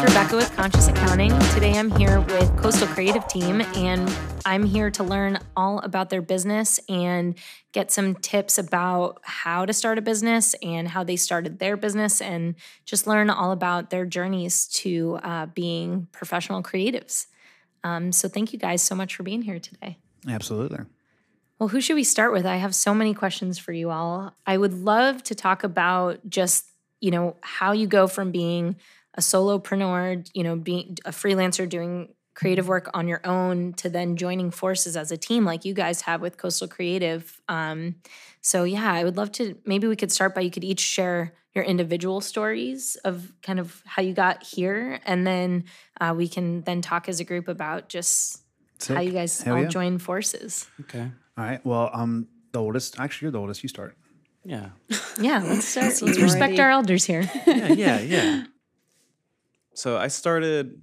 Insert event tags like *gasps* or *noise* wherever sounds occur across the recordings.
it's Rebecca with Conscious Accounting. Today I'm here with Coastal Creative Team, and I'm here to learn all about their business and get some tips about how to start a business and how they started their business, and just learn all about their journeys to uh, being professional creatives. Um, so, thank you guys so much for being here today. Absolutely. Well, who should we start with? I have so many questions for you all. I would love to talk about just, you know, how you go from being a solopreneur, you know, being a freelancer doing creative work on your own to then joining forces as a team like you guys have with Coastal Creative. Um, so yeah, I would love to maybe we could start by you could each share your individual stories of kind of how you got here, and then uh, we can then talk as a group about just Sick. how you guys Hell all yeah. join forces. Okay. All right. Well, I'm the oldest. Actually, you're the oldest. You start. Yeah. Yeah, let's start. Let's respect our elders here. Yeah. Yeah. Yeah. *laughs* so I started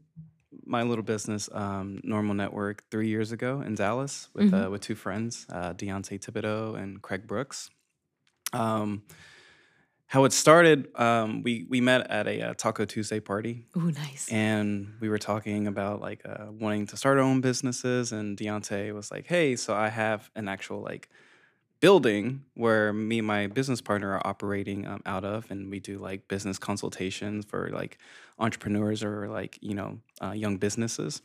my little business, um, Normal Network, three years ago in Dallas with uh, with two friends, uh, Deontay Thibodeau and Craig Brooks. Um, how it started, um, we we met at a uh, Taco Tuesday party, Ooh, nice. and we were talking about like uh, wanting to start our own businesses. And Deontay was like, "Hey, so I have an actual like building where me and my business partner are operating um, out of, and we do like business consultations for like entrepreneurs or like you know uh, young businesses.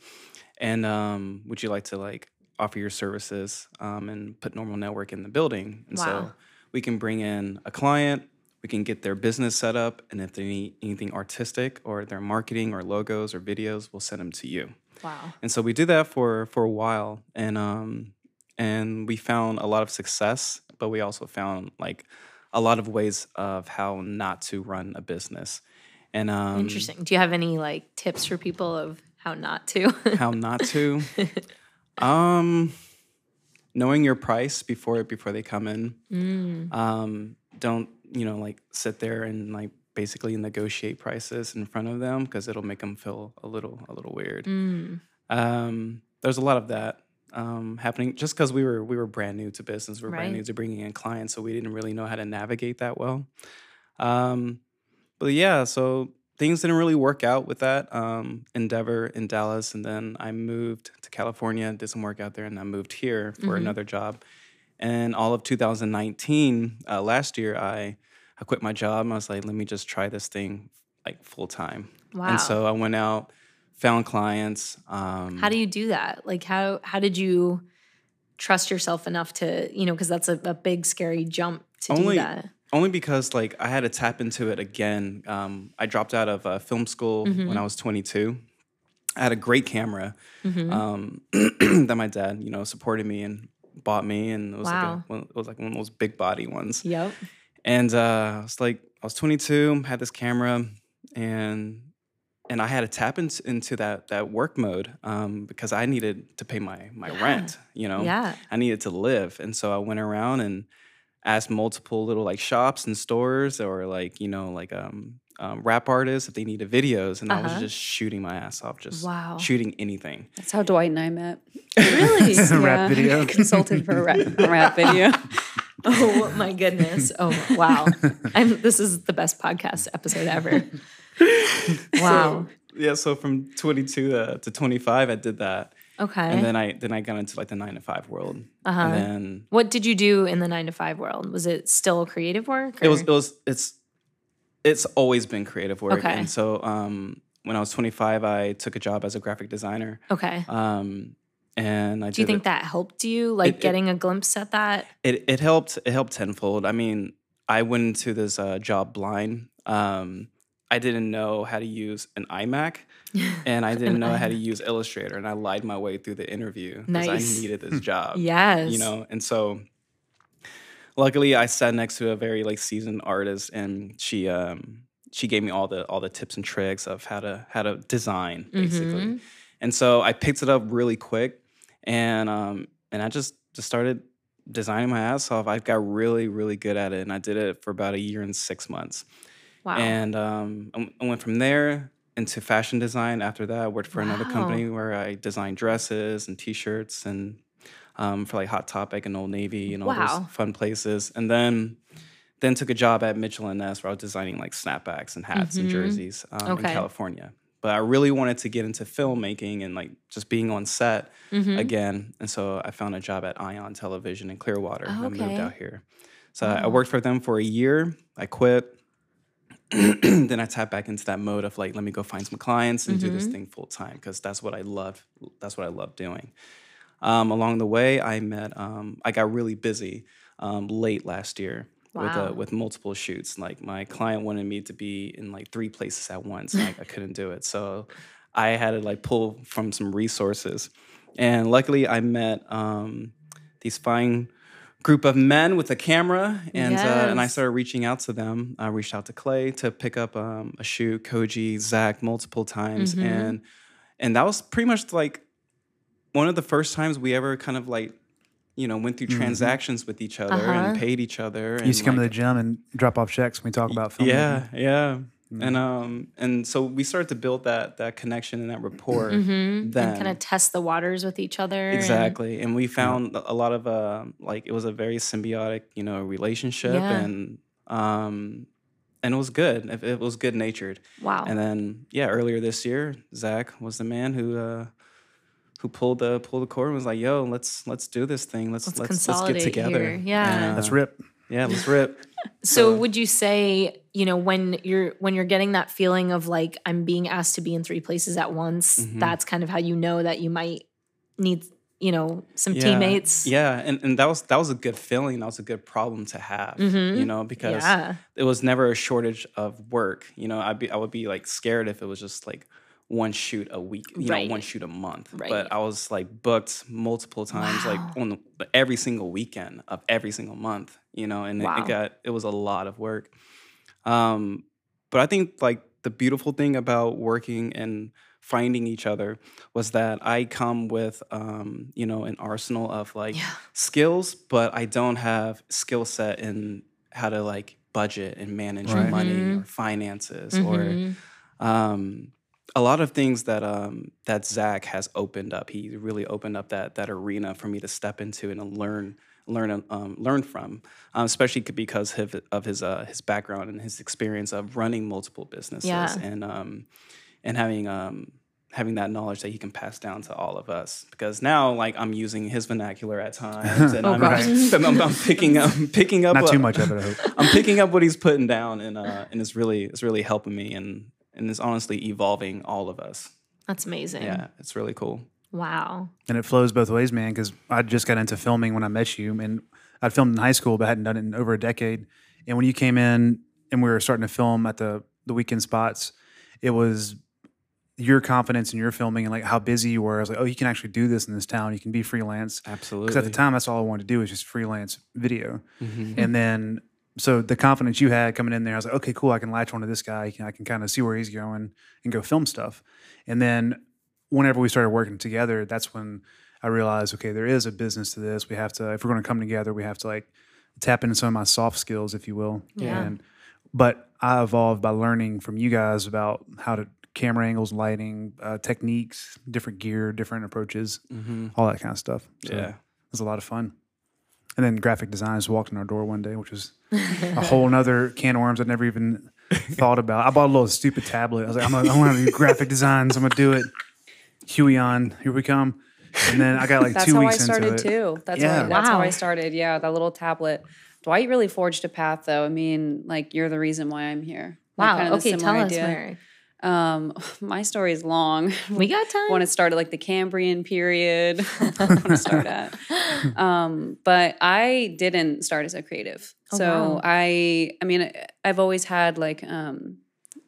And um, would you like to like offer your services um, and put Normal Network in the building? And Wow. so we can bring in a client. We can get their business set up, and if they need anything artistic or their marketing or logos or videos, we'll send them to you. Wow. And so we did that for for a while, and um, and we found a lot of success, but we also found like a lot of ways of how not to run a business, and um, Interesting. Do you have any like tips for people of how not to? how not to. *laughs* um, knowing your price before before they come in. Mm. Um, don't you know like sit there and like basically negotiate prices in front of them because it'll make them feel a little a little weird. Mm. Um, there's a lot of that um, happening just because we were we were brand new to business. We were brand new to bringing in clients, so we didn't really know how to navigate that well. Um, but yeah, so things didn't really work out with that um, endeavor in Dallas, and then I moved to California, did some work out there, and I moved here for Mhm. another job. And all of 2019, uh, last year, I I quit my job. And I was like, let me just try this thing like full time. Wow. And so I went out, found clients. Um, how do you do that? Like how how did you trust yourself enough to, you know, because that's a, a big scary jump to Only- do that. only because like I had to tap into it again. Um, I dropped out of uh, film school when Mm-hmm. I was 22. I had a great camera Mhm. um, *clears throat* that my dad, you know, supported me and bought me, and it was like a, one, it was like one of those big body ones. Yep. And uh, I was like, I was 22, had this camera, and and I had to tap into, into that that work mode um, because I needed to pay my my Yeah. rent. You know, Yeah. I needed to live, and so I went around and asked multiple little like shops and stores or like you know like um, um rap artists if they needed videos, and I was Uh-huh. just shooting my ass off, just Wow. shooting anything. That's how Dwight and I met. Really? *laughs* Rap video. *laughs* Consulted for a rap, rap video. *laughs* oh my goodness. Oh wow. I'm this is the best podcast episode ever. *laughs* Wow. Yeah, so from 22 to, to 25, I did that, okay. and then I then I got into like the nine to five world, uh-huh. and then what did you do in the nine to five world? Was it still creative work? it was it was it's it's always been creative work Okay. and so um when i was 25 i took a job as a graphic designer okay. um and i Do you think it, that helped you, like it- getting a glimpse at that? it, it helped it helped tenfold i mean i went into this uh, job blind um i didn't know how to use an imac *laughs* and i didn't know how to use illustrator and i lied my way through the interview Nice. i needed this *laughs* job yes. you know and so luckily i sat next to a very like seasoned artist and she um she gave me all the all the tips and tricks of how to how to design basically Mhm. and so i picked it up really quick and um and i just just started designing my ass off i got really really good at it and i did it for about a year and six months Wow. and um, I went from there into fashion design. After that, I worked for another company where I designed dresses and T-shirts and um, for like Hot Topic and Old Navy and all Wow. those fun places. And then then took a job at Mitchell and Ness where I was designing like snapbacks and hats and Mhm. jerseys um, Okay. in California. but I really wanted to get into filmmaking and like just being on set Mm-hmm. again. And so I found a job at Ion Television in Clearwater. Oh, I moved out here. So I worked for them for a year. I quit. *clears throat* then I tap back into that mode of like, let me go find some clients and do this Mm-hmm. thing full time because that's what I love. That's what I love doing. Um, along the way, I met. Um, I got really busy um, late last year with uh, with multiple shoots. Like my client wanted me to be in like three places at once, I, I couldn't do it. So I had to like pull from some resources, and luckily I met um, these fine group of men with a camera, and uh, and I started reaching out to them. I reached out to Clay to pick up um, a shoot, Koji, Zach, multiple times, Mm-hmm. and and that was pretty much like one of the first times we ever kind of like you know went through transactions with each other Uh-huh. and paid each other. You used to come to the gym and drop off checks when we talk about film. yeah, yeah. And um and so we started to build that that connection and that rapport. Then Mm-hmm. and kind of test the waters with each other. exactly, and we found a lot of uh like it was a very symbiotic you know relationship Yeah. and um and it was good. It, it was good natured. wow. And then yeah, earlier this year, Zach was the man who uh who pulled the pulled the cord and was like, "Yo, let's let's do this thing. Let's Let's let's let's, get together. here. Yeah. And, Let's uh, rip. Yeah, let's rip. *laughs* So would you say, you know, when you're when you're getting that feeling of like I'm being asked to be in three places at once, Mm-hmm. that's kind of how you know that you might need, you know, some Yeah. teammates. Yeah, and, and that was that was a good feeling. That was a good problem to have. You know, because Mm-hmm. Yeah. it was never a shortage of work. You know, I'd be I would be like scared if it was just like one shoot a week, you Right. know, one shoot a month. Right. But I was like booked multiple times, like on the, every single weekend of every single month. You know, and it, it got it was a lot of work. Um, but I think like the beautiful thing about working and finding each other was that I come with um, you know an arsenal of like Yeah. skills, but I don't have skill set in how to like budget and manage Right. money Mm-hmm. or finances or um, a lot of things that um, that Zach has opened up. He really opened up that that arena for me to step into and learn learn um, learn from, um, especially because of, of his uh, his background and his experience of running multiple businesses Yeah. and um, and having um, having that knowledge that he can pass down to all of us. Because now, like I'm using his vernacular at times, and *laughs* Oh, I'm, gosh. *laughs* I'm, I'm picking up *laughs* picking up Not what- too much of it, I hope. I'm picking up what he's putting down, and uh, and it's really it's really helping me, and and it's honestly evolving all of us. That's amazing. Yeah, it's really cool. Wow. And it flows both ways, man, because I just got into filming when I met you. And I'd filmed in high school, but I hadn't done it in over a decade. And when you came in and we were starting to film at the, the weekend spots, it was your confidence in your filming and like how busy you were. I was like, oh, you can actually do this in this town. You can be freelance. Absolutely. Because at the time, that's all I wanted to do was just freelance video. Mhm. And then, so the confidence you had coming in there, I was like, okay, cool. I can latch onto this guy. I can, I can kind of see where he's going and go film stuff. And then, whenever we started working together, that's when I realized, okay, there is a business to this. We have to, if we're going to come together, we have to like tap into some of my soft skills, if you will. Yeah. And, but I evolved by learning from you guys about how to camera angles, lighting, uh, techniques, different gear, different approaches, Mhm. all that kind of stuff. So Yeah. it was a lot of fun. And then graphic designers walked in our door one day, which was *laughs* a whole nother can of worms I'd never even *laughs* thought about. I bought a little stupid tablet. I was like, I'm gonna, I want to do graphic designs. I'm gonna do it. Huion, here we come. And then I got like *laughs* two weeks into it. That's how I started too. That's Yeah. how, that's how I started. Yeah, that little tablet. Dwight really forged a path, though. I mean, like you're the reason why I'm here. Like, Wow. kinda okay, tell similar us, idea. Mary. Um, *laughs* my story is long. *laughs* We got time. when it started like the Cambrian period. I want to start at. Um, but I didn't start as a creative. Oh, so wow. I I mean I've always had like um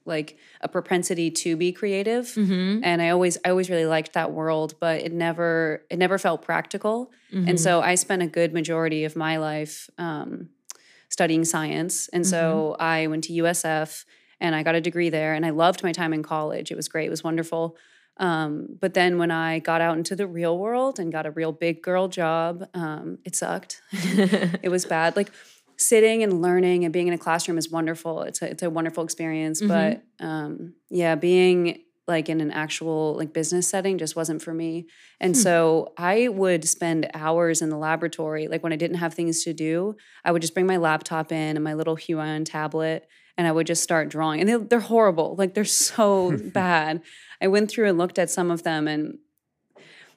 like a propensity to be creative mm-hmm. and I always I always really liked that world, but it never it never felt practical. Mm-hmm. And so I spent a good majority of my life um, studying science. And so Mm-hmm. I went to USF and I got a degree there and I loved my time in college. It was great, it was wonderful. Um, but then when I got out into the real world and got a real big girl job, um, it sucked. *laughs* it was bad. Like sitting and learning and being in a classroom is wonderful. It's a, it's a wonderful experience. Mhm. But um, yeah, being like in an actual like business setting just wasn't for me. And so I would spend hours in the laboratory like when I didn't have things to do, I would just bring my laptop in and my little Huion tablet and I would just start drawing. And they, they're horrible. Like they're so *laughs* bad. I went through and looked at some of them and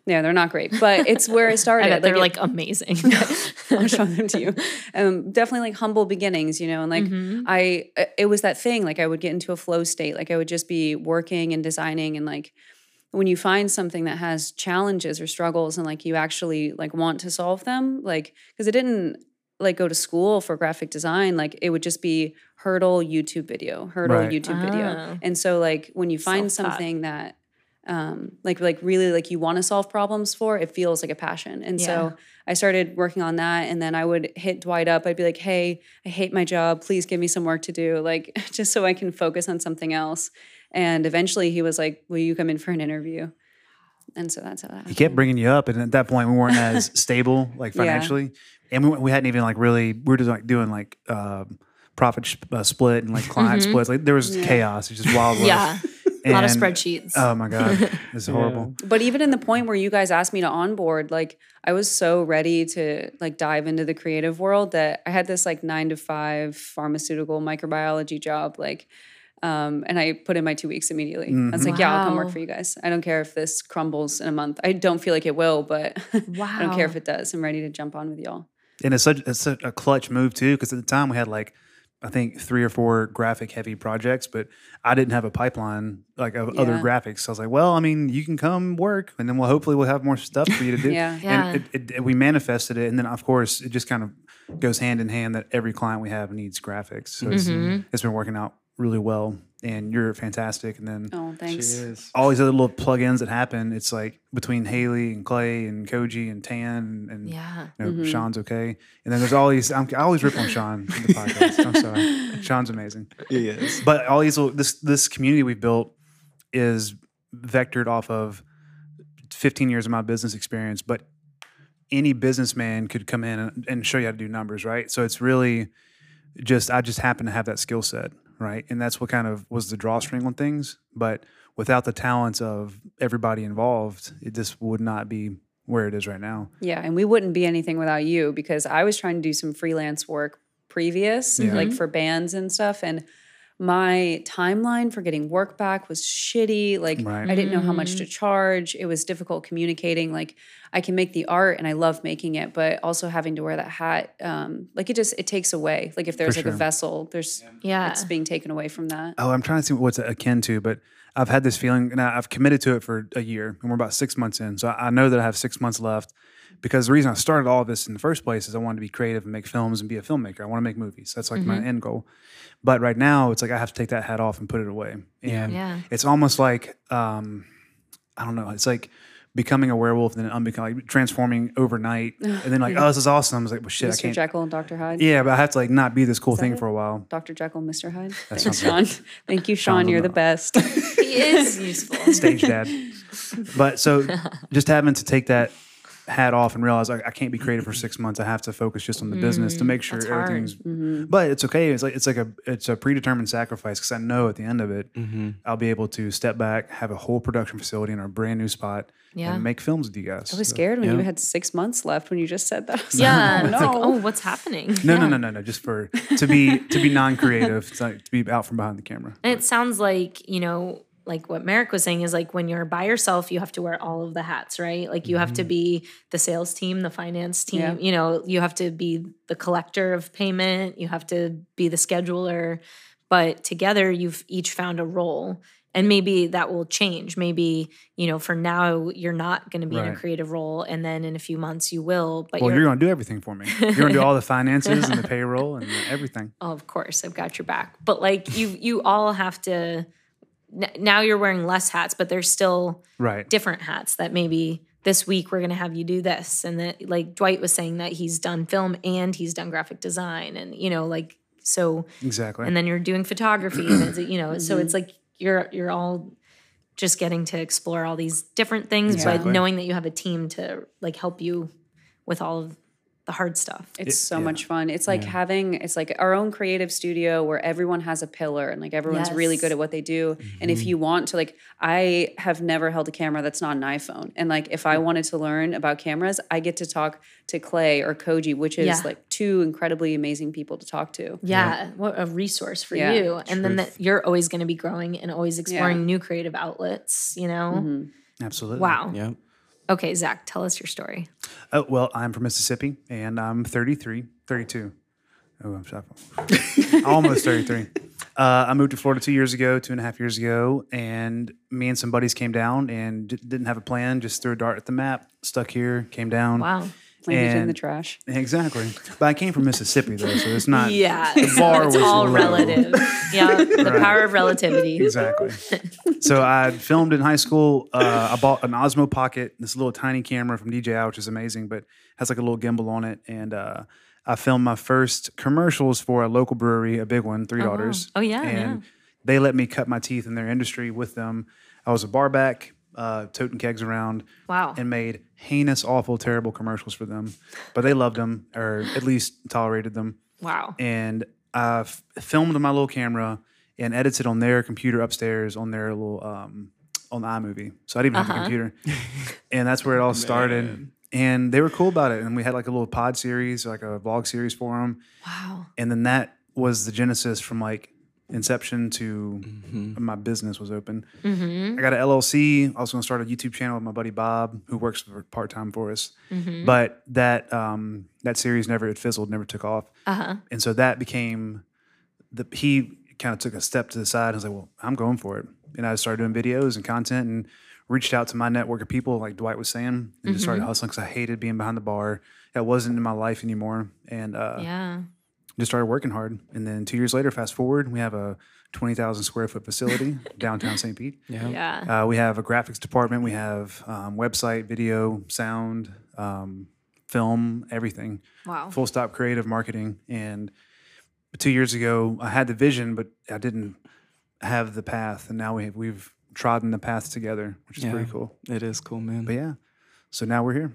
yeah, they're not great, but it's where I *laughs* started. I bet they're it- like amazing. *laughs* I'll show them to you. Um, definitely like humble beginnings, you know, and like Mhm. I, uh, it was that thing. Like I would get into a flow state. Like I would just be working and designing, and like when you find something that has challenges or struggles, and like you actually like want to solve them, like because I didn't like go to school for graphic design. Like it would just be hurdle YouTube video, hurdle Right. YouTube Ah. video, and so like when you find Self-taught. something that um, like like really like you want to solve problems for, it feels like a passion, and Yeah. so. I started working on that and then I would hit Dwight up. I'd be like, hey, I hate my job. Please give me some work to do, like *laughs* just so I can focus on something else. And eventually he was like, will you come in for an interview? And so that's how that he happened. kept bringing you up, and at that point, we weren't as *laughs* stable, like Yeah. financially, and we, we hadn't even like really. We were just like doing like um, profit sh- uh, split and like client splits. Like there was chaos. It was just wild. *laughs* Yeah, a lot of spreadsheets. Oh my god, *laughs* it's horrible. But even in the point where you guys asked me to onboard, like I was so ready to like dive into the creative world that I had this like nine to five pharmaceutical microbiology job, like, um, and I put in my two weeks immediately. I was like, yeah, I'll come work for you guys. I don't care if this crumbles in a month. I don't feel like it will, but *laughs* I don't care if it does. I'm ready to jump on with y'all. And it's such it's such a clutch move too, because at the time we had like I think three or four graphic heavy projects, but I didn't have a pipeline like of other graphics. So I was like, well, I mean, you can come work, and then we'll hopefully we'll have more stuff for you to do. Yeah. Yeah. And it, it, we manifested it, and then of course it just kind of goes hand in hand that every client we have needs graphics. So it's, mm-hmm. it's been working out really well, and you're fantastic. And then Oh, thanks. Cheers. all these other little plugins that happen. It's like between Haley and Clay and Koji and Tan and Yeah. you know, Mm-hmm. Sean's okay. And then there's all these. I'm, I always rip on Sean in the podcast. I'm sorry. *laughs* Sean's amazing. He is. But all these little- this this community we've built is vectored off of 15 years of my business experience. But any businessman could come in and, and show you how to do numbers, right? So it's really just I just happen to have that skill set, right? And that's what kind of was the drawstring on things. But without the talents of everybody involved, it just would not be where it is right now. Yeah, and we wouldn't be anything without you because I was trying to do some freelance work previous, like mm-hmm. for bands and stuff, and my timeline for getting work back was shitty. Like Right. I didn't know how much to charge. It was difficult communicating. Like I can make the art and I love making it, but also having to wear that hat, um, like it just it takes away. Like if there's like sure. a vessel, there's Yeah. it's being taken away from that. Oh, I'm trying to see what's akin to, but I've had this feeling, and I- I've committed to it for a year, and we're about six months in. So I I know that I have six months left. Because the reason I started all of this in the first place is I wanted to be creative and make films and be a filmmaker. I want to make movies. That's like my end goal. But right now, it's like I have to take that hat off and put it away. And Yeah. it's almost like um, I don't know. It's like becoming a werewolf and then unbecoming, like transforming overnight, and then like, oh, this is awesome. I was like, well, shit, I Mr. can't. Jekyll and Dr. Hyde. Yeah, but I have to like not be this cool thing it? for a while. Dr. Jekyll, Mr. Hyde. Thanks, sounds Sean. Thank you, Sean. Sean's You're the the- best. He is *laughs* useful. stage dad. *laughs* But so just having to take that hat off and realize I, I can't be creative for six *laughs* months. I have to focus just on the business to make sure that's hard. everything's. But it's okay. It's like it's like a it's a predetermined sacrifice because I know at the end of it, Mm-hmm. I'll be able to step back, have a whole production facility in our brand new spot, Yeah. and make films with you guys. I was So- scared when yeah. you had six months left when you just said that. I Yeah. like, *laughs* It's like, no. oh, what's happening? *laughs* No, Yeah. no, no, no, no. Just for to be to be non-creative, it's like to be out from behind the camera. And it sounds like, you know, like what Merrick was saying is like when you're by yourself, you have to wear all of the hats, right? Like you have to mm-hmm. be the sales team, the finance team, Yeah. you know, you have to be the collector of payment, you have to be the scheduler. But together, you've each found a role. And maybe that will change. Maybe, you know, for now, you're not going to be in a creative role. And then in a few months, you will. But Well, you're, you're going to do everything for me. You're going to do all the *laughs* finances and the payroll and everything. Oh, of course, I've got your back. But like you, you all have to. N- Now you're wearing less hats, but there's still Right. different hats that maybe this week we're going to have you do this, and that like Dwight was saying that he's done film and he's done graphic design, and you know like so, Exactly. and then you're doing photography, and you know, so it's mm-hmm. like you're you're all just getting to explore all these different things, but knowing that you have a team to like help you with all of the hard stuff. It's so much fun. It's like having it's like our own creative studio where everyone has a pillar and like everyone's really good at what they do. And if you want to like I have never held a camera that's not an iPhone. And like if I wanted to learn about cameras, I get to talk to Clay or Koji, which is Yeah. like two incredibly amazing people to talk to. Yeah, what a resource for Yeah, you. And then that you're always going to be growing and always exploring new creative outlets, you know? Mm-hmm. Absolutely. Wow. Yep. Okay, Zach, tell us your story. Oh, well, I'm from Mississippi and I'm 33, 32. Oh, I'm. *laughs* Almost 33. Uh, I moved to Florida two years ago, two and a half years ago, and me and some buddies came down and d- didn't have a plan, just threw a dart at the map, stuck here, came down. Wow. Landed in And- the trash. Exactly. But I came from Mississippi, though, so it's not. Yeah. The *laughs* bar it's was all low. relative. Yeah. The *laughs* power of relativity. Exactly. *laughs* so I filmed in high school. Uh, I bought an Osmo Pocket, this little tiny camera from DJI, which is amazing, but has like a little gimbal on it. And uh, I filmed my first commercials for a local brewery, a big one, Three Daughters. Oh, yeah, And yeah. they let me cut my teeth in their industry with them. I was a barback, uh, toting kegs around. Wow. And made heinous, awful, terrible commercials for them. But they loved them, or at least tolerated them Wow. and I f- filmed on my little camera and edited on their computer upstairs on their little um, on the iMovie. So I didn't even have a computer, and that's where it all started. And they were cool about it. And we had like a little pod series, like a vlog series for them. Wow. And then that was the genesis from like inception to mm-hmm. my business was open. Mm-hmm. I got an LLC. I was going to start a YouTube channel with my buddy Bob, who works for part time for us. Mm-hmm. But that um, that series never it fizzled, never took off. Uh-huh. And so that became the he kind of took a step to the side and was like, "Well, I'm going for it." And I started doing videos and content and reached out to my network of people, like Dwight was saying, and just started hustling because I hated being behind the bar. That wasn't in my life anymore, and uh, Yeah. Just started working hard. And then two years later, fast forward, we have a 20,000 square foot facility *laughs* downtown St. Pete. Yeah. Yeah. Uh, we have a graphics department. We have um, website, video, sound, um, film, everything. Wow. Full stop creative marketing. And two years ago, I had the vision, but I didn't have the path. And now we have, we've trodden the path together, which is Yeah. pretty cool. It is cool, man. But yeah, so now we're here.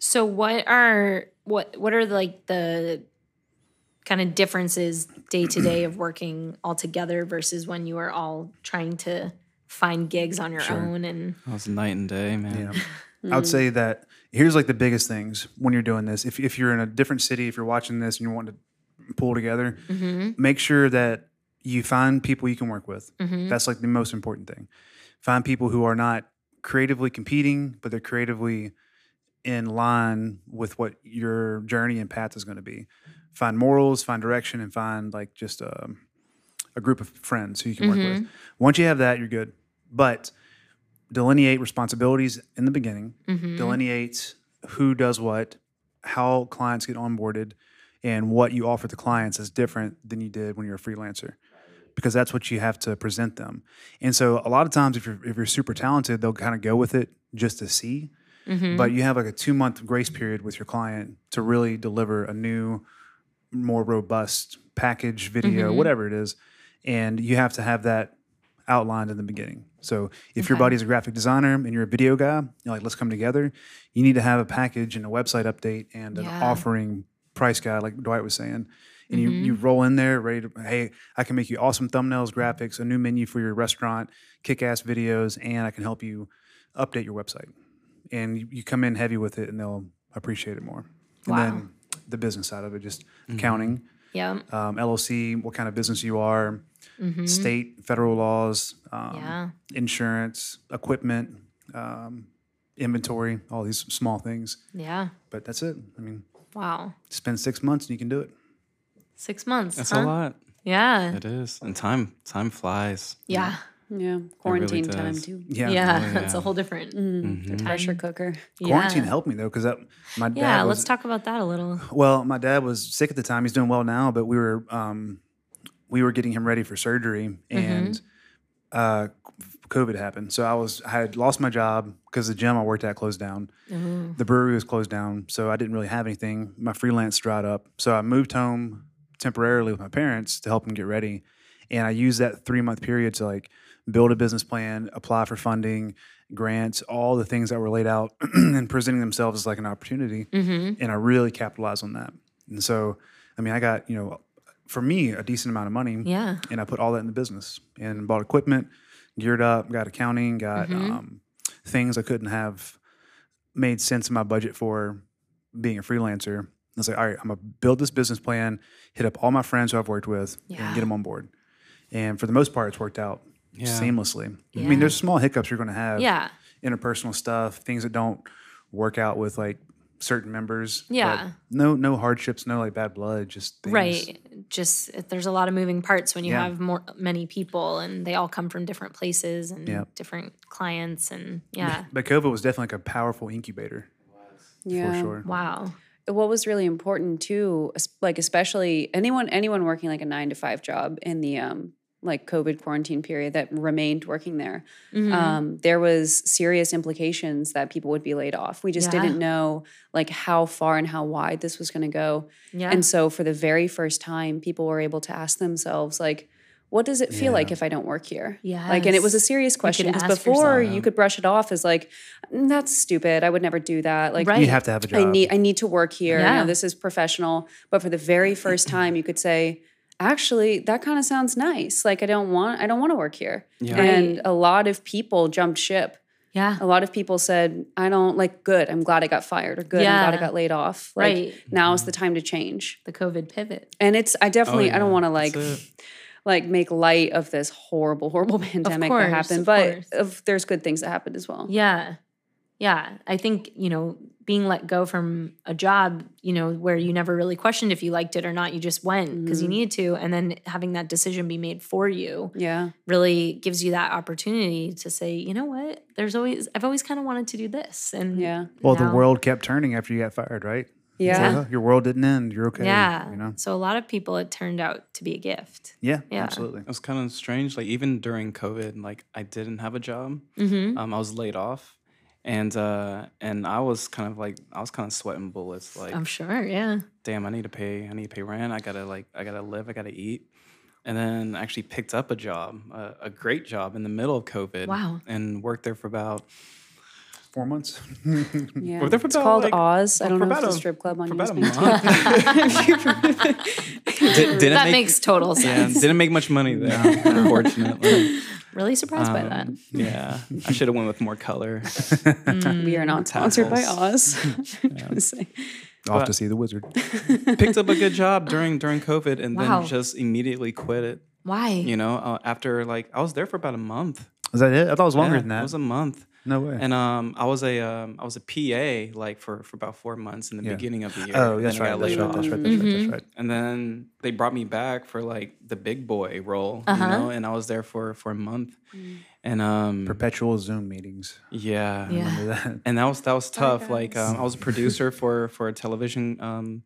So what are what what are like the kind of differences day to day of working all together versus when you are all trying to find gigs on your own and That was night and day, man. Yeah. I would say that here's like the biggest things when you're doing this. If, if you're in a different city, if you're watching this and you want to pull together, mm-hmm. make sure that you find people you can work with. Mm-hmm. That's like the most important thing. Find people who are not creatively competing, but they're creatively in line with what your journey and path is going to be. Find morals, find direction, and find like just a, a group of friends who you can work with. Mm-hmm. Once you have that, you're good. But delineate responsibilities in the beginning, mm-hmm. delineate who does what, how clients get onboarded, and what you offer to clients is different than you did when you're a freelancer. Because that's what you have to present them. And so a lot of times if you're if you're super talented, they'll kind of go with it just to see. Mm-hmm. But you have like a two month grace period with your client to really deliver a new, more robust package, video, mm-hmm. whatever it is. And you have to have that outlined in the beginning. So if your buddy's a graphic designer and you're a video guy, you're like, let's come together. You need to have a package and a website update and an offering price guide, like Dwight was saying. And you, you mm-hmm. roll in there ready to, hey, I can make you awesome thumbnails, graphics, a new menu for your restaurant, kick ass videos, and I can help you update your website. And you, you come in heavy with it and they'll appreciate it more. And Wow. then the business side of it, just accounting, yeah. um, LLC, what kind of business you are, state, federal laws, um, Yeah. insurance, equipment, um, inventory, all these small things. Yeah. But that's it. I mean, Wow. spend six months and you can do it. Six months. That's huh? a lot. Yeah. It is. And time time flies. Yeah. Yeah. Quarantine time too. Yeah. Yeah. Oh, That's a whole different. The pressure cooker. Quarantine yeah. helped me though, because my dad Yeah. was, Let's talk about that a little. Well, my dad was sick at the time. He's doing well now, but we were um, we were getting him ready for surgery, and uh, COVID happened. So I was I had lost my job because the gym I worked at closed down. The brewery was closed down, so I didn't really have anything. My freelance dried up, so I moved home temporarily with my parents to help them get ready, and I used that three month period to like build a business plan, apply for funding, grants, all the things that were laid out *clears throat* and presenting themselves as like an opportunity. Mm-hmm. And I really capitalized on that. And so, I mean, I got, you know, for me, a decent amount of money. Yeah. And I put all that in the business and bought equipment, geared up, got accounting, got Mhm. um, things I couldn't have made sense in my budget for being a freelancer. I was like, all right, I'm gonna build this business plan, hit up all my friends who I've worked with, Yeah. and get them on board. And for the most part, it's worked out Yeah. seamlessly. I mean, there's small hiccups you're going to have, Yeah. interpersonal stuff, things that don't work out with like certain members. but Yeah. no, no hardships, no like bad blood, just things. Right. Just there's a lot of moving parts when you Yeah. have more many people and they all come from different places and Yeah. different clients and yeah. But COVID was definitely like a powerful incubator Yeah. for sure. Wow. what was really important too like especially anyone anyone working like a nine to five job in the um like covid quarantine period that remained working there Mhm. um, there was serious implications that people would be laid off we just Yeah. didn't know like how far and how wide this was going to go yeah. and so for the very first time people were able to ask themselves like what does it feel like if i don't work here yeah. like and it was a serious question because before yourself. you could brush it off as like "Mm, that's stupid i would never do that like Right. You have to have a job. I need I need to work here. You know, this is professional. But for the very *clears throat* first time, you could say, actually, that kind of sounds nice. Like I don't want I don't want to work here. Yeah. And Right. a lot of people jumped ship. Yeah. A lot of people said, I don't like good. I'm glad I got fired or good. I'm glad I got laid off. Like Right. is mm-hmm. the time to change. The COVID pivot. And it's I definitely oh, I don't want to like like make light of this horrible, horrible *laughs* pandemic course, that happened. of But course. of, there's good things that happened as well. Yeah. Yeah. I think, you know, being let go from a job, you know, where you never really questioned if you liked it or not, you just went because you Mhm. needed to. And then having that decision be made for you Yeah. really gives you that opportunity to say, you know what, there's always, I've always kind of wanted to do this. And Yeah. well, the world kept turning after you got fired, right? Yeah. like, oh, your world didn't end. You're okay. Yeah. You know? So a lot of people, it turned out to be a gift. Yeah, Yeah. absolutely. It was kind of strange. Like even during COVID, like I didn't have a job. Mm-hmm. Um, I was laid off, and uh, and I was kind of like I was kind of sweating bullets. Like, I'm sure. Yeah. damn, I need to pay. I need to pay rent. I gotta like I gotta live. I gotta eat. And then actually picked up a job, a, a great job in the middle of COVID. Wow. And worked there for about Four months. *laughs* Yeah. Well, they're for it's about, called like, Oz. I don't know if it's a a- strip club on for about a Newsmax. month. Did, *laughs* didn't *laughs* that make, makes total yeah, sense. didn't make much money there, unfortunately. Really surprised by that. Um, *laughs* Yeah, I should have went with more color. we are not sponsored by Oz. I'm gonna say. Off But- to see the wizard. *laughs* Picked up a good job during during COVID, and Wow. then just immediately quit it. Why? You know, uh, after like I was there for about a month. Was that it? I thought it was longer Yeah, than that. It was a month, no way. and um, I was a um, I was a PA like for for about four months in the Yeah. beginning of the year. oh, and that's then I right. That's right. That's right. That's right. That's right. And then they brought me back for like the big boy role, Uh-huh. you know, and I was there for for a month, and um, Perpetual Zoom meetings. yeah, Yeah. Remember that? *laughs* and that was that was tough. Like um, I was a producer *laughs* for for a television um,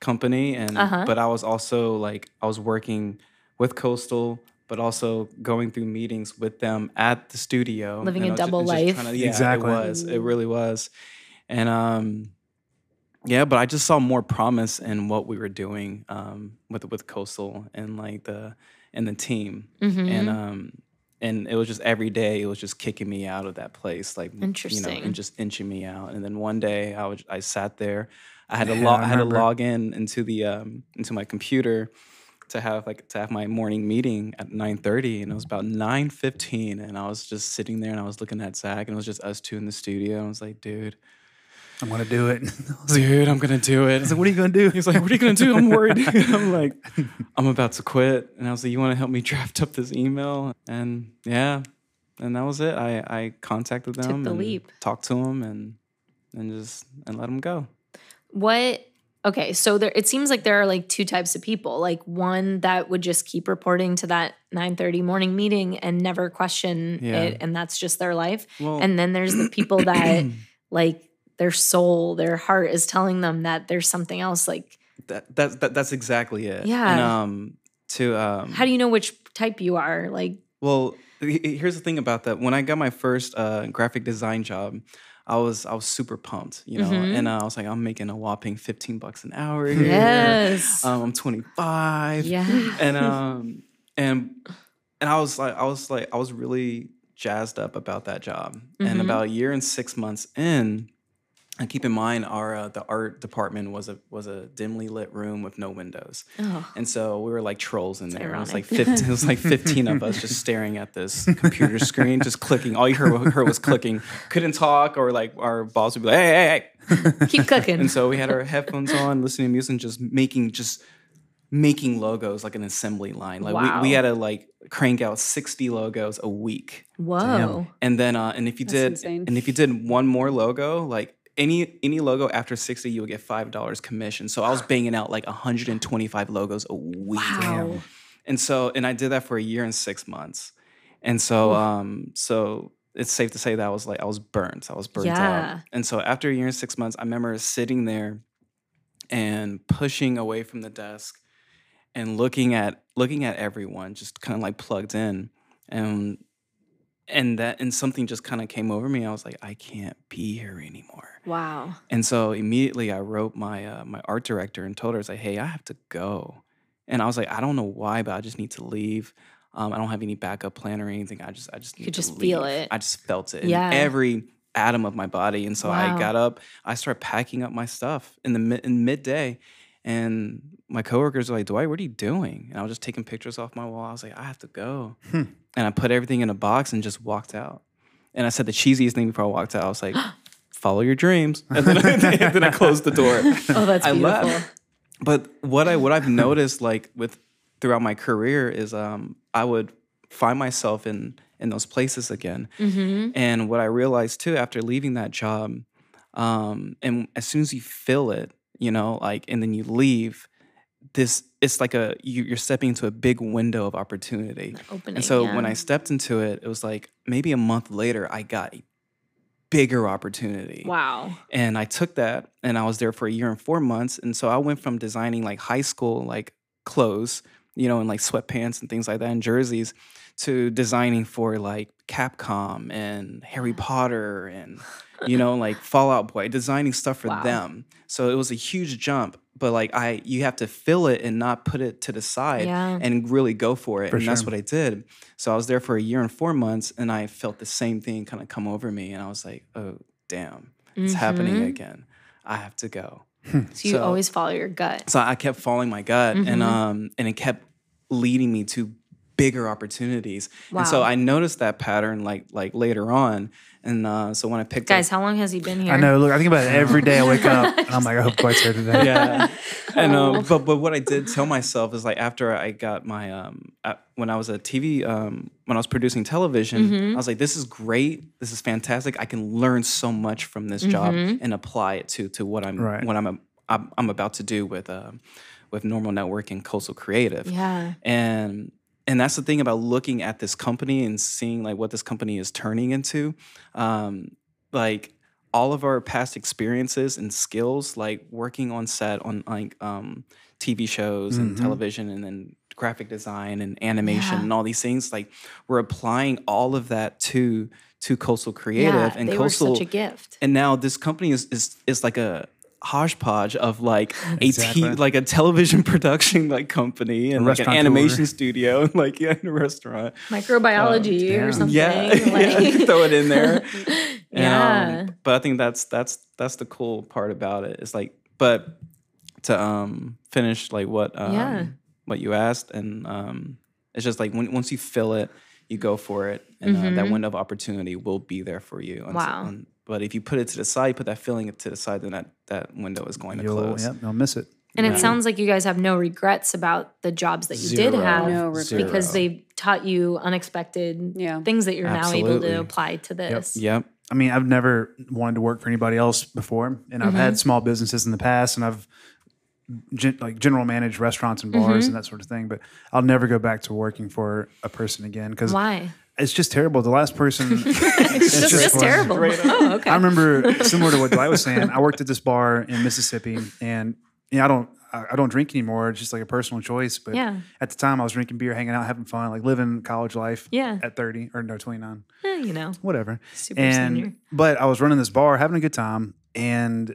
company, and Uh-huh. but I was also like I was working with Coastal, but also going through meetings with them at the studio, Living and a I was ju- double just life. tryna- yeah, Exactly. it was. It really was, and um, yeah, but I just saw more promise in what we were doing um, with with Coastal and like the and the team, Mhm. and um and it was just every day it was just kicking me out of that place like you know Interesting. and just inching me out and then one day i was i sat there i had to Yeah, log I i had to log in into the um into my computer to have like to have my morning meeting at 9:30 and it was about 9:15 and I was just sitting there and I was looking at Zach and it was just us two in the studio and I was like dude I'm gonna do it. *laughs* dude I'm gonna do it So what are you gonna do? He's like, "What are you gonna do?" I'm worried. *laughs* *laughs* I'm like, "I'm about to quit." And I was like, "You want to help me draft up this email?" And yeah, and that was it. I I contacted them, Took the and leap. talked to them, and and just and let them go. What okay, so there it seems like there are like two types of people. Like one that would just keep reporting to that 9:30 morning meeting and never question Yeah. it and that's just their life. Well, And then there's the people *clears throat* that like their soul, their heart is telling them that there's something else like that, that's that, that's exactly it. Yeah. And um, to um, how do you know which type you are? Like Well, he- he- here's the thing about that. When I got my first uh, graphic design job, I was I was super pumped, you know, Mhm. and uh, I was like, I'm making a whopping 15 bucks an hour here. yes. Um, I'm 25. yeah. and *laughs* um and and I was like I was like I was really jazzed up about that job. Mhm. And about a year and six months in, and keep in mind our uh, the art department was a was a dimly lit room with no windows. Oh, And so we were like trolls in there. It was like 15, it was like 15 of us just staring at this computer screen, just clicking. All you heard, heard was clicking. Couldn't talk, or like our boss would be like, hey, hey, hey. keep cooking. And so we had our headphones on, listening to music, and just making just making logos like an assembly line. Like we, Wow. we had to like crank out 60 logos a week. Whoa. And then uh and if you That's did insane. and if you did one more logo, like any any logo after 60, you would get five dollars commission. So I was *gasps* banging out like 125 logos a week. Wow. And so, and I did that for a year and six months. And so, um, so it's safe to say that I was like, I was burnt. I was burnt Yeah. out. And so after a year and six months, I remember sitting there and pushing away from the desk and looking at looking at everyone just kind of like plugged in and and that and something just kind of came over me i was like i can't be here anymore Wow. and so immediately I wrote my uh, my art director and told her, I was like, hey, I have to go. And I was like, I don't know why, but I just need to leave. Um, I don't have any backup plan or anything. I just I just need could to just feel it. I just felt it Yeah. in every atom of my body. And so Wow. I got up, I started packing up my stuff in the mid in midday. And my coworkers were like, Dwight, what are you doing? And I was just taking pictures off my wall. I was like, I have to go. Hmm. And I put everything in a box and just walked out. And I said the cheesiest thing before I walked out. I was like, *gasps* follow your dreams. And then, *laughs* and then I closed the door. *laughs* Oh, that's I beautiful. left. But what I what I've noticed like with throughout my career is um I would find myself in in those places again. Mm-hmm. And what I realized too after leaving that job, um, and as soon as you feel it, you know, like, and then you leave, this it's like a you, you're stepping into a big window of opportunity. Opening. And so when. I stepped into it, it was like maybe a month later, I got a bigger opportunity. Wow. And I took that and I was there for a year and four months. And so I went from designing like high school like clothes, you know, and like sweatpants and things like that and jerseys to designing for like Capcom and Harry Potter and you know, like Fall Out Boy, designing stuff for Wow. them. So it was a huge jump. But like I you have to fill it and not put it to the side Yeah. and really go for it. For and that's what I did. So I was there for a year and four months and I felt the same thing kind of come over me. And I was like, oh damn, it's happening Mhm. again. I have to go. So you So- always follow your gut. So I kept following my gut Mhm. and um and it kept leading me to bigger opportunities. And so I noticed that pattern like like later on. And uh, so when I picked Guys, up how long has he been here? I know. Look, I think about it *laughs* every day. I wake up and I'm like, I hope Dwight's here today. yeah. *laughs* And um, but but what I did tell myself is like after I got my um when I was a TV um when I was producing television, Mhm. I was like, this is great, this is fantastic. I can learn so much from this job Mhm. and apply it to to what I'm Right. what I'm I'm, I'm about to do with uh, with Normal Network and Coastal Creative Yeah. and and that's the thing about looking at this company and seeing like what this company is turning into um like all of our past experiences and skills like working on set on like um tv shows and Mhm. television and then graphic design and animation Yeah. and all these things like we're applying all of that to to coastal creative yeah, and they coastal were such a gift. and now this company is is, is like a hodgepodge of like a t- Exactly. like a television *laughs* production like company and like an restaurateur. animation studio *laughs* and like yeah in a restaurant Microbiology yeah. or something. yeah, *laughs* yeah throw it in there yeah. um, but i think that's that's that's the cool part about it it's like but to um finish like what um Yeah. what you asked and um it's just like when, once you fill it you go for it and uh, that Mhm. window of opportunity will be there for you And so- Wow. And- but if you put it to the side put that feeling to the side then that that window is going to You'll, close yep, you'll miss it. And Yeah. it sounds like you guys have no regrets about the jobs that you did have No because they taught you unexpected Yeah. things that you're now able to apply to this. yep I mean, I've never wanted to work for anybody else before, and I've had mm-hmm. small businesses in the past, and I've gen- like general managed restaurants and bars mm-hmm. and that sort of thing. But I'll never go back to working for a person again because Why? It's just terrible. The last person, *laughs* *laughs* It's just, just it's fun. terrible. Oh, okay. I remember similar to what Dwight was saying. I worked at this bar in Mississippi, and you know, I don't. I I don't drink anymore. It's just like a personal choice. But Yeah. at the time, I was drinking beer, hanging out, having fun, like living college life. Yeah. At thirty or no, twenty nine, Eh, you know, whatever. super and senior. but I was running this bar, having a good time, and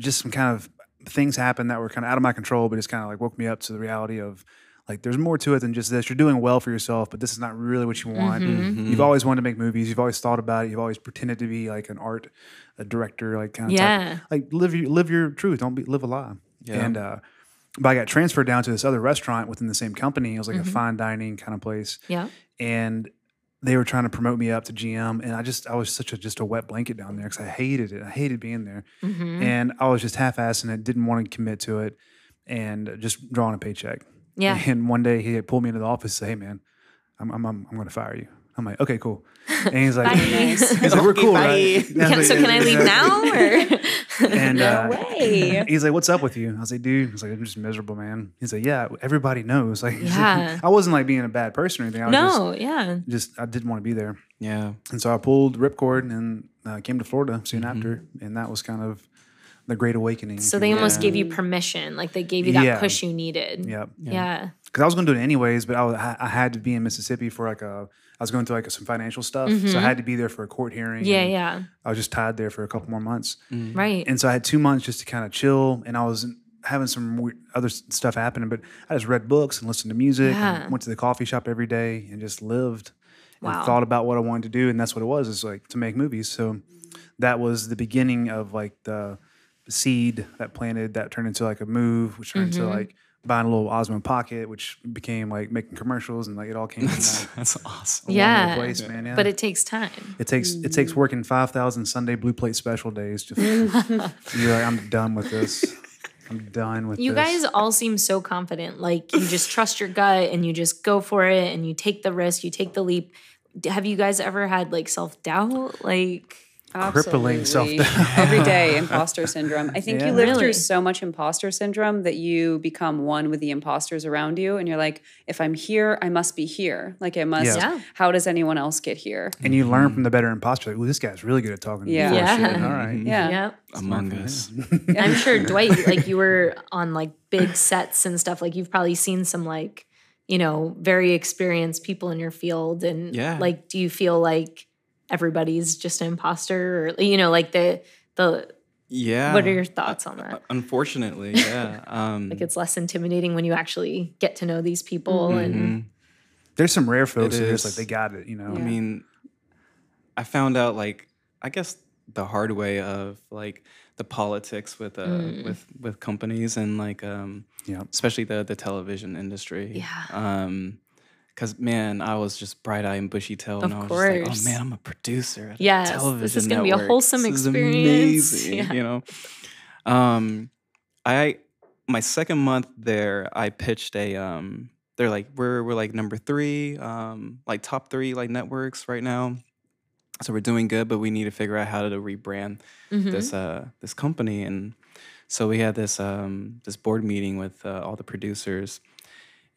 just some kind of things happened that were kind of out of my control, but it's kind of like woke me up to the reality of like there's more to it than just this. You're doing well for yourself, but this is not really what you want. Mm-hmm. You've always wanted to make movies. You've always thought about it. You've always pretended to be like an art, a director, like kind of Yeah. like live your live your truth. Don't be live a lie. Yeah. And uh, but I got transferred down to this other restaurant within the same company. It was like Mm-hmm. a fine dining kind of place, Yeah. and they were trying to promote me up to GM, and I just I was such a just a wet blanket down there because I hated it. I hated being there, Mm-hmm. and I was just half-assing it. Didn't want to commit to it, and just drawing a paycheck. Yeah. *laughs* And one day he had pulled me into the office and said, "Hey man, I'm I'm I'm, I'm going to fire you." I'm like, "Okay, cool." *laughs* And he's like, Bye. *laughs* "He's like, we're cool, right?" Can- so can I leave now or? And uh, way. he's like, "What's up with you?" I was like, "Dude," I was like, "I'm just miserable, man." He's like, "Yeah, everybody knows." Like, Yeah. I wasn't like being a bad person or anything. I was no, yeah. just, just I didn't want to be there, Yeah. and so I pulled ripcord and uh, came to Florida soon after, and that was kind of the great awakening. So they you will. almost gave you permission, like they gave you that Yeah. push you needed. Yep. Yeah. because I was going to do it anyways, but I, was, I I had to be in Mississippi for like a. I was going through like some financial stuff, so I had to be there for a court hearing. Mm-hmm. Yeah, yeah. I was just tied there for a couple more months, Right. and so I had two months just to kind of chill, and I was having some weird other stuff happening, but I just read books and listened to music, Yeah. and went to the coffee shop every day, and just lived Wow. and thought about what I wanted to do, and that's what it was. Is like to make movies. So that was the beginning of like the, the seed that planted that turned into like a move, which turned Mm-hmm. into like buying a little Osmo Pocket, which became like making commercials, and like it all came from that. That's awesome. Yeah. little place, man. Yeah. But it takes time. It takes it takes working five thousand Sunday blue plate special days. To, *laughs* you're like, I'm done with this. I'm done with You this. guys all seem so confident. Like you just trust your gut and you just go for it and you take the risk, you take the leap. Have you guys ever had like self doubt? Like, Crippling Absolutely. self-doubt. *laughs* Every day, imposter syndrome. I think Yeah. you live Really? through so much imposter syndrome that you become one with the imposters around you. And you're like, if I'm here, I must be here. Like, I must. Yeah. Yeah. How does anyone else get here? and you learn mm-hmm. from the better imposter. Like, oh, this guy's really good at talking. Yeah. bullshit. Yeah. All right. *laughs* Yeah. *laughs* yeah. Among Us. I'm sure Dwight, like you were on like big sets and stuff. Like you've probably seen some like, you know, very experienced people in your field. And Yeah. like, do you feel like everybody's just an imposter or, you know, like the, the, Yeah. what are your thoughts on that? Unfortunately, yeah. *laughs* Um, Like it's less intimidating when you actually get to know these people and mhm. There's some rare folks It that just like they got it. You know. I mean, I found out like I guess the hard way of like the politics with uh Mm. with with companies and like um Yeah. especially the the television industry. Yeah. Um cuz man, I was just bright-eyed and bushy-tailed and I was just like, "Oh man, I'm a producer." At Yes, a this is gonna be a wholesome This is experience." amazing, Yeah. you know. Um I my second month there, I pitched a um they're like we're we're like number 3 um like top 3 like networks right now. So we're doing good, but we need to figure out how to rebrand Mhm. this uh this company and so we had this um this board meeting with uh, all the producers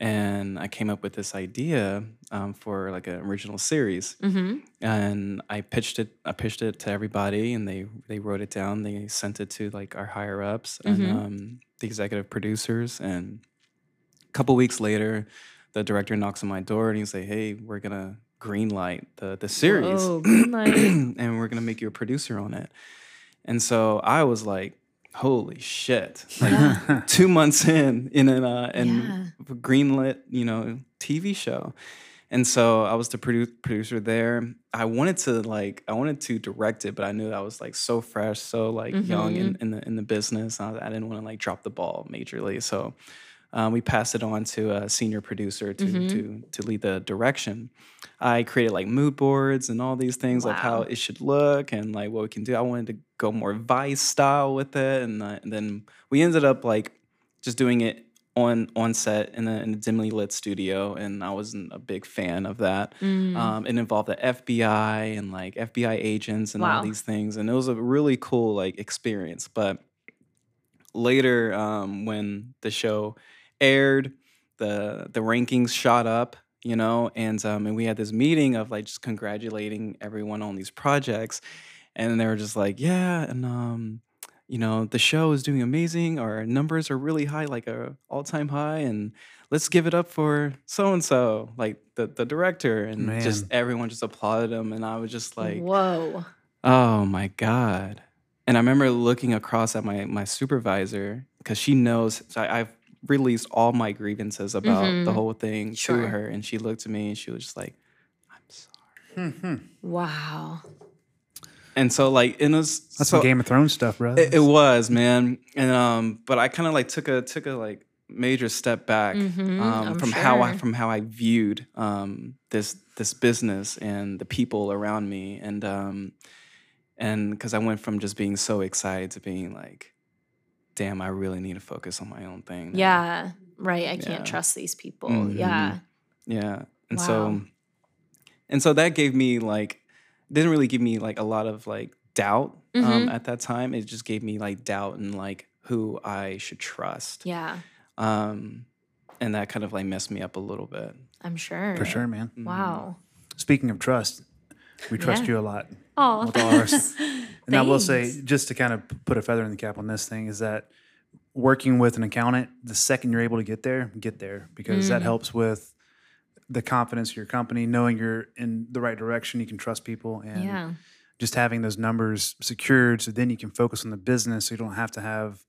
and I came up with this idea um, for like an original series Mhm. and I pitched it I pitched it to everybody and they they wrote it down they sent it to like our higher ups and Mhm. um, the executive producers and a couple weeks later the director knocks on my door and he's like hey we're gonna green light the the series Whoa, green light. *clears throat* and we're gonna make you a producer on it and so I was like holy shit *laughs* like two months in in an uh, in Yeah. a greenlit you know TV show, and so I was the produ- producer there. I wanted to like I wanted to direct it, but I knew I was like so fresh, so like young in, in the in the business. I, I didn't want to like drop the ball majorly, so. Um, we passed it on to a senior producer to, to to lead the direction. I created like mood boards and all these things of how it should look and like what we can do. I wanted to go more Vice style with it, and, uh, and then we ended up like just doing it on on set in a, in a dimly lit studio, and I wasn't a big fan of that. Mm. Um, it involved the FBI and like FBI agents and Wow. all these things, and it was a really cool like experience. But later, um, when the show aired, the the rankings shot up, you know, and um, and we had this meeting of like just congratulating everyone on these projects, and they were just like, yeah, and um, you know, the show is doing amazing. Our numbers are really high, like a all time high, and let's give it up for so and so, like the the director, and just everyone just applauded him, and I was just like, Whoa. Oh my god! And I remember looking across at my my supervisor because she knows. So I, I've released all my grievances about Mm-hmm. the whole thing Sure. to her, and she looked at me and she was just like, "I'm sorry." Wow. And so like it was That's so, some Game of Thrones stuff, bro. It, it was, man, and um, but I kind of like took a took a like major step back um, Mm-hmm, I'm from how I from how I viewed um this this business and the people around me, and um, and because I went from just being so excited to being like, damn, I really need to focus on my own thing. now." Yeah. Right. I can't Yeah. trust these people. Mhm. Yeah. Yeah. And Wow. so and so that gave me like didn't really give me like a lot of like doubt um, Mhm. at that time. It just gave me like doubt in like who I should trust. Yeah. Um and that kind of like messed me up a little bit. I'm sure. For sure, man. Wow. Speaking of trust, we trust Yeah. you a lot. Oh, with ours. *laughs* And I will say, just to kind of put a feather in the cap on this thing, is that working with an accountant, the second you're able to get there, get there because Mm. that helps with the confidence of your company, knowing you're in the right direction, you can trust people, and yeah. just having those numbers secured so then you can focus on the business so you don't have to have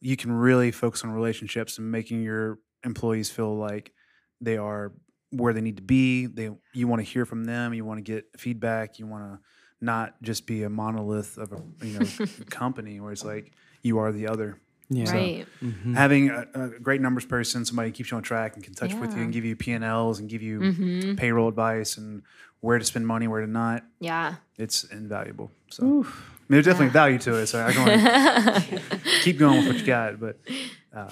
you can really focus on relationships and making your employees feel like they are where they need to be they you want to hear from them you want to get feedback you want to not just be a monolith of a you know *laughs* company where it's like you are the other Yeah. Right. Mhm. having a, a great numbers person somebody who keeps you on track and can touch with you and give you p&l's and give you Mm-hmm. payroll advice and where to spend money where to not Yeah. it's invaluable. So I mean, there's definitely value to it. So I can only *laughs* keep going with what you got. But uh,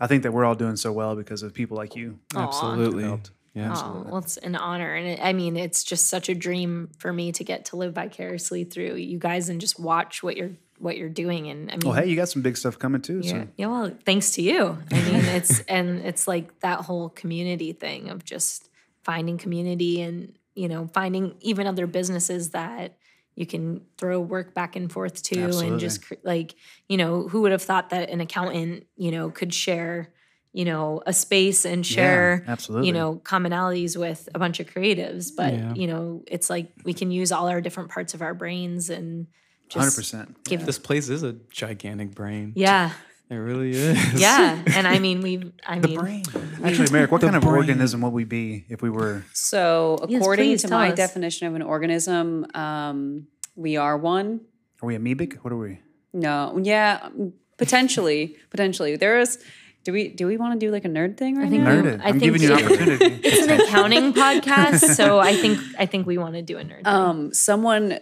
I think that we're all doing so well because of people like you. Absolutely. Helped. Yeah. Oh, well, it's an honor. And it, I mean, it's just such a dream for me to get to live vicariously through you guys and just watch what you're what you're doing. And I oh, mean, Well, hey, you got some big stuff coming too. Yeah, So yeah. Well, thanks to you. I mean, *laughs* it's and it's like that whole community thing of just finding community and you know finding even other businesses that you can throw work back and forth to and just like you know who would have thought that an accountant you know could share you know a space and share absolutely. you know commonalities with a bunch of creatives but Yeah. you know it's like we can use all our different parts of our brains and hundred just percent. give This place is a gigantic brain. yeah It really is. yeah *laughs* and i mean we i mean Actually, Merrick, what kind of brain. organism would we be if we were? So, according please to my us. definition of an organism, um, we are one. Are we amoebic? What are we? No, yeah, um, potentially, potentially. There is. Do we do we want to do like a nerd thing right think now? we- Nerded. I I'm think giving you an opportunity. *laughs* it's an accounting podcast, so I think I think we want to do a nerd. thing. Um, someone,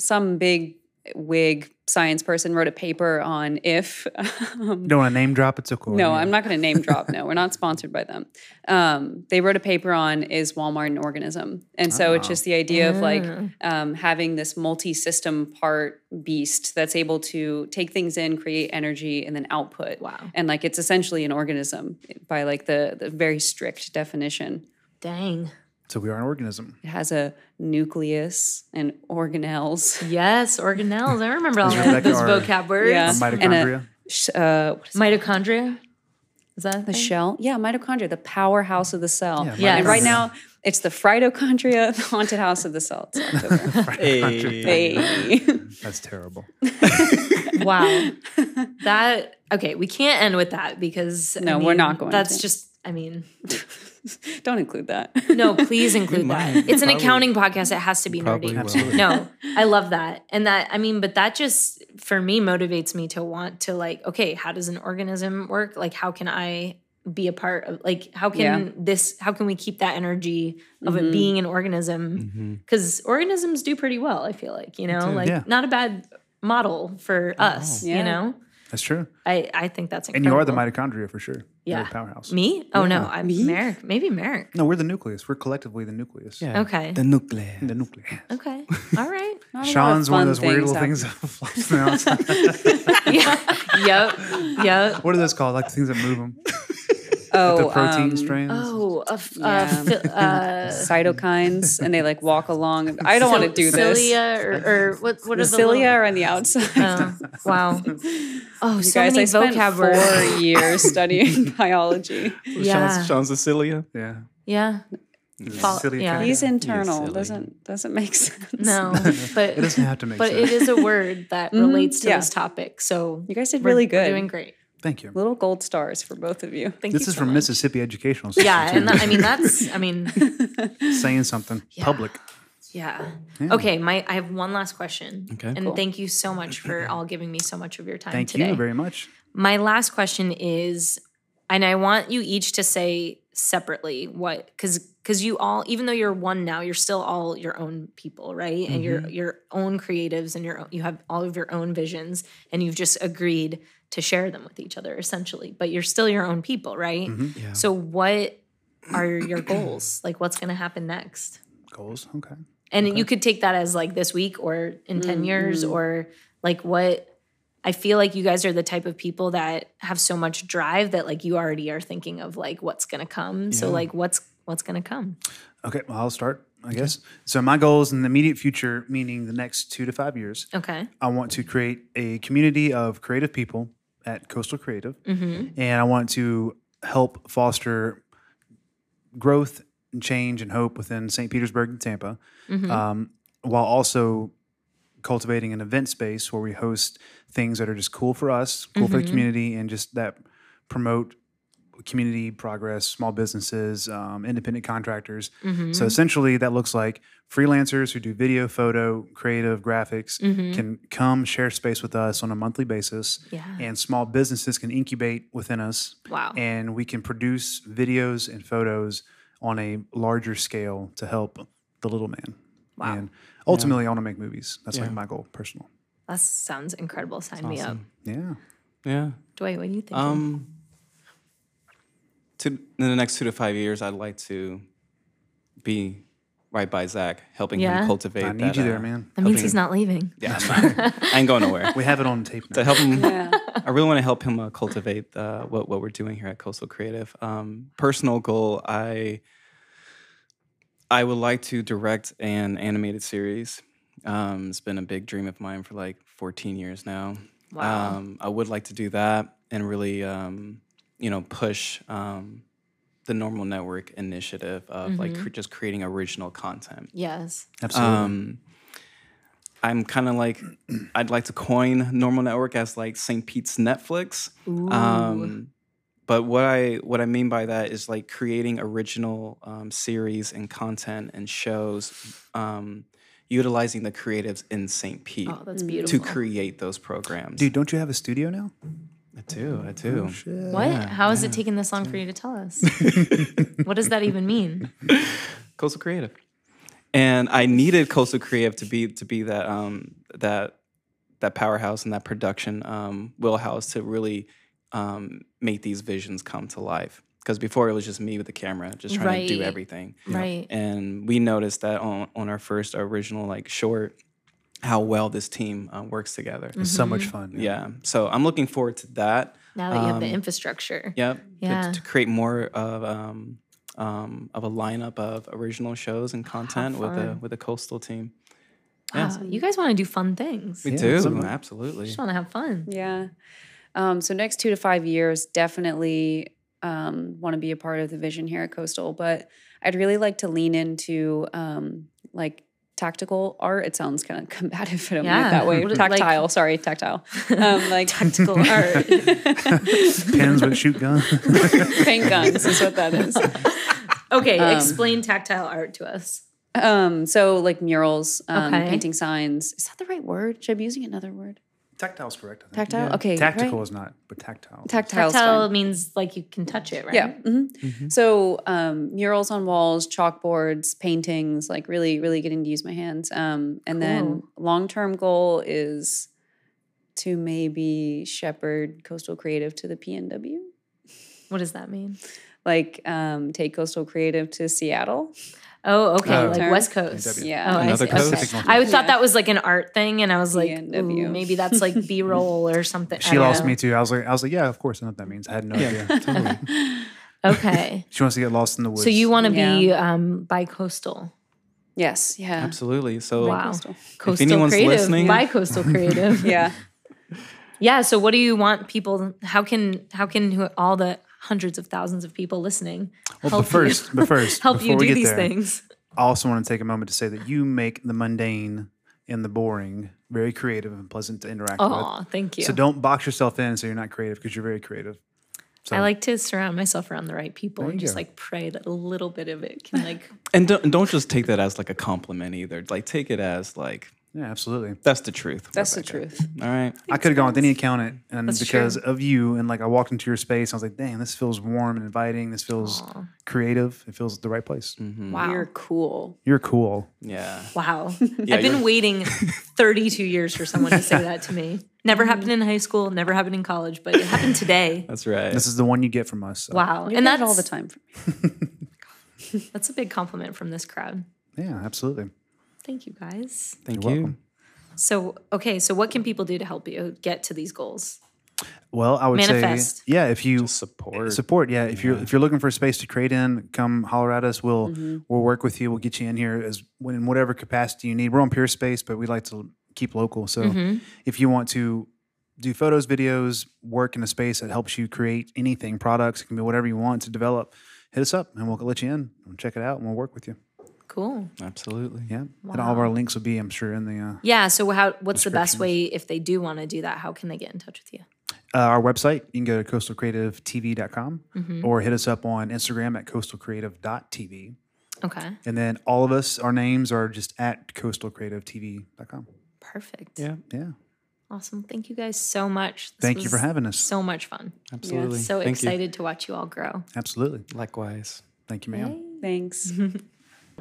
some big wig science person wrote a paper on if. Um, Don't want to name drop. It's okay. no, I'm not going to name drop. No, we're not *laughs* sponsored by them. Um, they wrote a paper on is Walmart an organism, and so it's just the idea of like um, having this multi-system part beast that's able to take things in, create energy, and then output. Wow. And like it's essentially an organism by like the the very strict definition. Dang. So we are an organism. It has a nucleus and organelles. Yes, organelles. I remember all Is that, Rebecca those our- vocab words. Yeah. A mitochondria. Sh- uh, what is Mitochondria. Is that the thing? shell? Yeah, mitochondria, the powerhouse of the cell. Yeah, Yes. And right now, it's the phytochondria, the haunted house of the cell. It's October. *laughs* Hey. hey. *laughs* That's terrible. Wow. that okay. We can't end with that because I No, we're not going That's to. just. I mean, *laughs* Don't include that. no. Please include that. It's an Probably- accounting podcast. It has to be Probably nerdy. will. Absolutely. *laughs* no i love that and that i mean but that just for me motivates me to want to like okay how does an organism work like how can i be a part of like how can Yeah. this how can we keep that energy of it mm-hmm. being an organism mm-hmm. because organisms do pretty well i feel like you know like Yeah. not a bad model for us Yeah. you know That's true. i i think that's And you are the mitochondria for sure. You're Yeah. a powerhouse. me oh no i'm merrick maybe merrick No, we're the nucleus. We're collectively the nucleus. Yeah. Okay. The nucleus. The nucleus. okay all right *laughs* Not a lot of Sean's one of those weird little things that flops around. *laughs* yeah yep yep what are those called? Like the things that move them? *laughs* Oh, the protein um, strands. oh a f- Yeah. uh, *laughs* uh, cytokines, and they like walk along. *laughs* I don't want to do this. cilia or, or *laughs* what? What The are the cilia little- are on the outside. Oh, wow. Oh, You so guys, many I spent vocab four years studying biology. Yeah. Sean's, Sean's Cecilia. Yeah. Yeah. Fol- Silly yeah. cat. He's internal. silly. Doesn't doesn't make sense. No, but It doesn't have to make but sense. But it is a word that relates to yeah. this topic. So You guys did we're- really we're good. doing great. Thank you. Little gold stars for both of you. Thank This you is so from much. Mississippi Educational Yeah, and that, I mean that's I mean *laughs* *laughs* saying something public. yeah. Okay, my I have one last question. Okay. And thank you so much for *clears throat* all giving me so much of your time today. Thank today. you very much. My last question is, and I want you each to say separately what because because you all even though you're one now you're still all your own people right and you're mm-hmm. your own creatives and your you have all of your own visions and you've just agreed to share them with each other essentially but you're still your own people right mm-hmm. Yeah. so what are your goals *clears throat* like what's going to happen next Goals. Okay. and you could take that as like this week or in 10 mm-hmm. years or like what I feel like you guys are the type of people that have so much drive that like you already are thinking of like what's going to come. So like what's what's going to come. Okay. Well, I'll start. I guess. So my goals in the immediate future, meaning the next two to five years, Okay. I want to create a community of creative people at Coastal Creative, Mhm. and I want to help foster growth and change and hope within St. Petersburg and Tampa, Mhm. um, while also cultivating an event space where we host things that are just cool for us, cool for the Mhm. community, and just that promote community progress, small businesses, um, independent contractors. Mhm. So essentially, that looks like freelancers who do video, photo, creative, graphics Mhm. can come share space with us on a monthly basis, yeah. and small businesses can incubate within us, wow. and we can produce videos and photos on a larger scale to help the little man. Wow. And ultimately, I want to make movies. That's like my goal, personal. that sounds incredible. Sign me up. Yeah. Yeah. Dwight, what do you think? Um, to in the next two to five years, I'd like to be right by Zach, helping Yeah? him cultivate. I need that, you there, uh, man. that means helping- he's not leaving. Yeah, I'm not- *laughs* I ain't going nowhere. We have it on tape to help him, Yeah. *laughs* I really want to help him uh, cultivate uh, what what we're doing here at Coastal Creative. Um, personal goal, I I would like to direct an animated series. Um, it's been a big dream of mine for like 14 years now. Wow. Um, I would like to do that and really, um, you know, push um, the Normal Network initiative of like cre- just creating original content. yes. Absolutely. Um, I'm kind of like, I'd like to coin Normal Network as like St. Pete's Netflix. Ooh. Um, but what I what I mean by that is like creating original um, series and content and shows, um, utilizing the creatives in St. Pete oh, that's to create those programs. Dude, don't you have a studio now? I do, I do. what? yeah, How has it taken this long for you to tell us? *laughs* what does that even mean? Coastal Creative, and I needed Coastal Creative to be to be that um, that that powerhouse and that production um, wheelhouse to really um, make these visions come to life. Because before it was just me with the camera, just trying to do everything. Right. And we noticed that on on our first original like short, how well this team uh, works together. It's so Mm-hmm. much fun. Yeah. So I'm looking forward to that. Now that you have the Um, infrastructure. Yep. to- Yeah. To, create more of um, um, of a lineup of original shows and content with a fun. with a coastal team. Wow, you guys want to do fun things. We Yeah, do absolutely. absolutely. just want to have fun. Yeah. Um, so next two to five years, definitely um, want to be a part of the vision here at Coastal. But I'd really like to lean into um, like tactical art. It sounds kind of *laughs* combative. I don't mean Yeah. it that way. What- like- Tactile. sorry, tactile. Um, like *laughs* Tactical *laughs* art. Pins with shoot guns. paint guns is what that is. Okay, Um, explain tactile art to us. Um, so like murals, um, Okay. painting signs. Is that the right word? Should I be using another word? Tactile's correct. I think. Tactile. Yeah. Okay. Tactical right? is not, but tactile. Tactile's Tactile means like you can touch it, right? Yeah. mhm. So um, murals on walls, chalkboards, paintings, like really, really getting to use my hands. Um, and then long term goal is to maybe shepherd Coastal Creative to the PNW. What does that mean? Like um, take Coastal Creative to Seattle. Oh, okay, Oh. like Term. West Coast. PNW. Yeah. Oh, I Another see. coast. Okay. I thought Yeah. that was like an art thing, and I was like, ooh, maybe that's like *laughs* B roll or something. She don't lost know. me too. I was like, I was like, yeah, of course, I know what that means. I had no idea. *laughs* totally. *laughs* Okay, She wants to get lost in the woods. so you want to be um, bi-coastal, Yes. Yeah. Absolutely. So Wow. Coastal. coastal anyone's creative, listening- bi-coastal creative. Yeah. Yeah. So, what do you want people? How can how can all the hundreds of thousands of people listening Well, help but first, you, but first, help before you we do get these there, things? I also want to take a moment to say that you make the mundane and the boring very creative and pleasant to interact with. Oh, with. thank you. So don't box yourself in so you're not creative because you're very creative. So I like to surround myself around the right people There and just go. like pray that a little bit of it can like *laughs* And don't, and don't just take that as like a compliment either. Like take it as like yeah, absolutely. that's the truth. That's the truth. All right. I could have gone with any accountant, and That's because true. of you, and like I walked into your space, I was like, "Dang, this feels warm and inviting. This feels Aw. creative. It feels the right place. Mm-hmm. wow. You're cool. You're cool. Yeah. Wow. *laughs* Yeah, I've been waiting *laughs* 32 years for someone to say that to me. Never mm-hmm. happened in high school, never happened in college, but it happened today. *laughs* That's right. This is the one you get from us. so, Wow. You and get that's all the time. That's a big compliment from this crowd. Yeah, absolutely. Thank you guys. Thank You're you. welcome. So, okay, so what can people do to help you get to these goals? Well, I would Manifest. say, yeah, if you Just support. support, yeah, if you're if you're looking for a space to create in, come holler at us. We'll we'll work with you. We'll get you in here as in whatever capacity you need. We're on Peerspace, but we like to keep local. So Mm-hmm. if you want to do photos, videos, work in a space that helps you create anything, products, it can be whatever you want to develop, hit us up and we'll let you in and check it out and we'll work with you. Cool. Absolutely. Yeah. And all of our links will be, I'm sure, in the uh, Yeah. So, how? What's the best way if they do want to do that? How can they get in touch with you? uh, our website. You can go to coastalcreativetv.com Mm-hmm. or hit us up on Instagram at coastalcreative.tv. Okay. And then all of us, our names are just at coastalcreativetv.com. Perfect. Yeah. Yeah. Awesome. Thank you guys so much. This Thank you for having us. So much fun. Absolutely. Yeah, So Thank excited to watch you all grow. Absolutely. Likewise. Thank you, ma'am. Thanks. *laughs*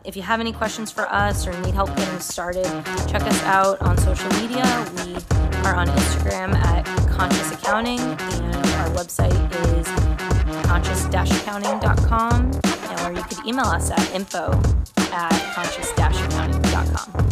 If you have any questions for us or need help getting started, check us out on social media. We are on Instagram at Conscious Accounting, and our website is conscious-accounting.com, and or you could email us at info at conscious-accounting.com.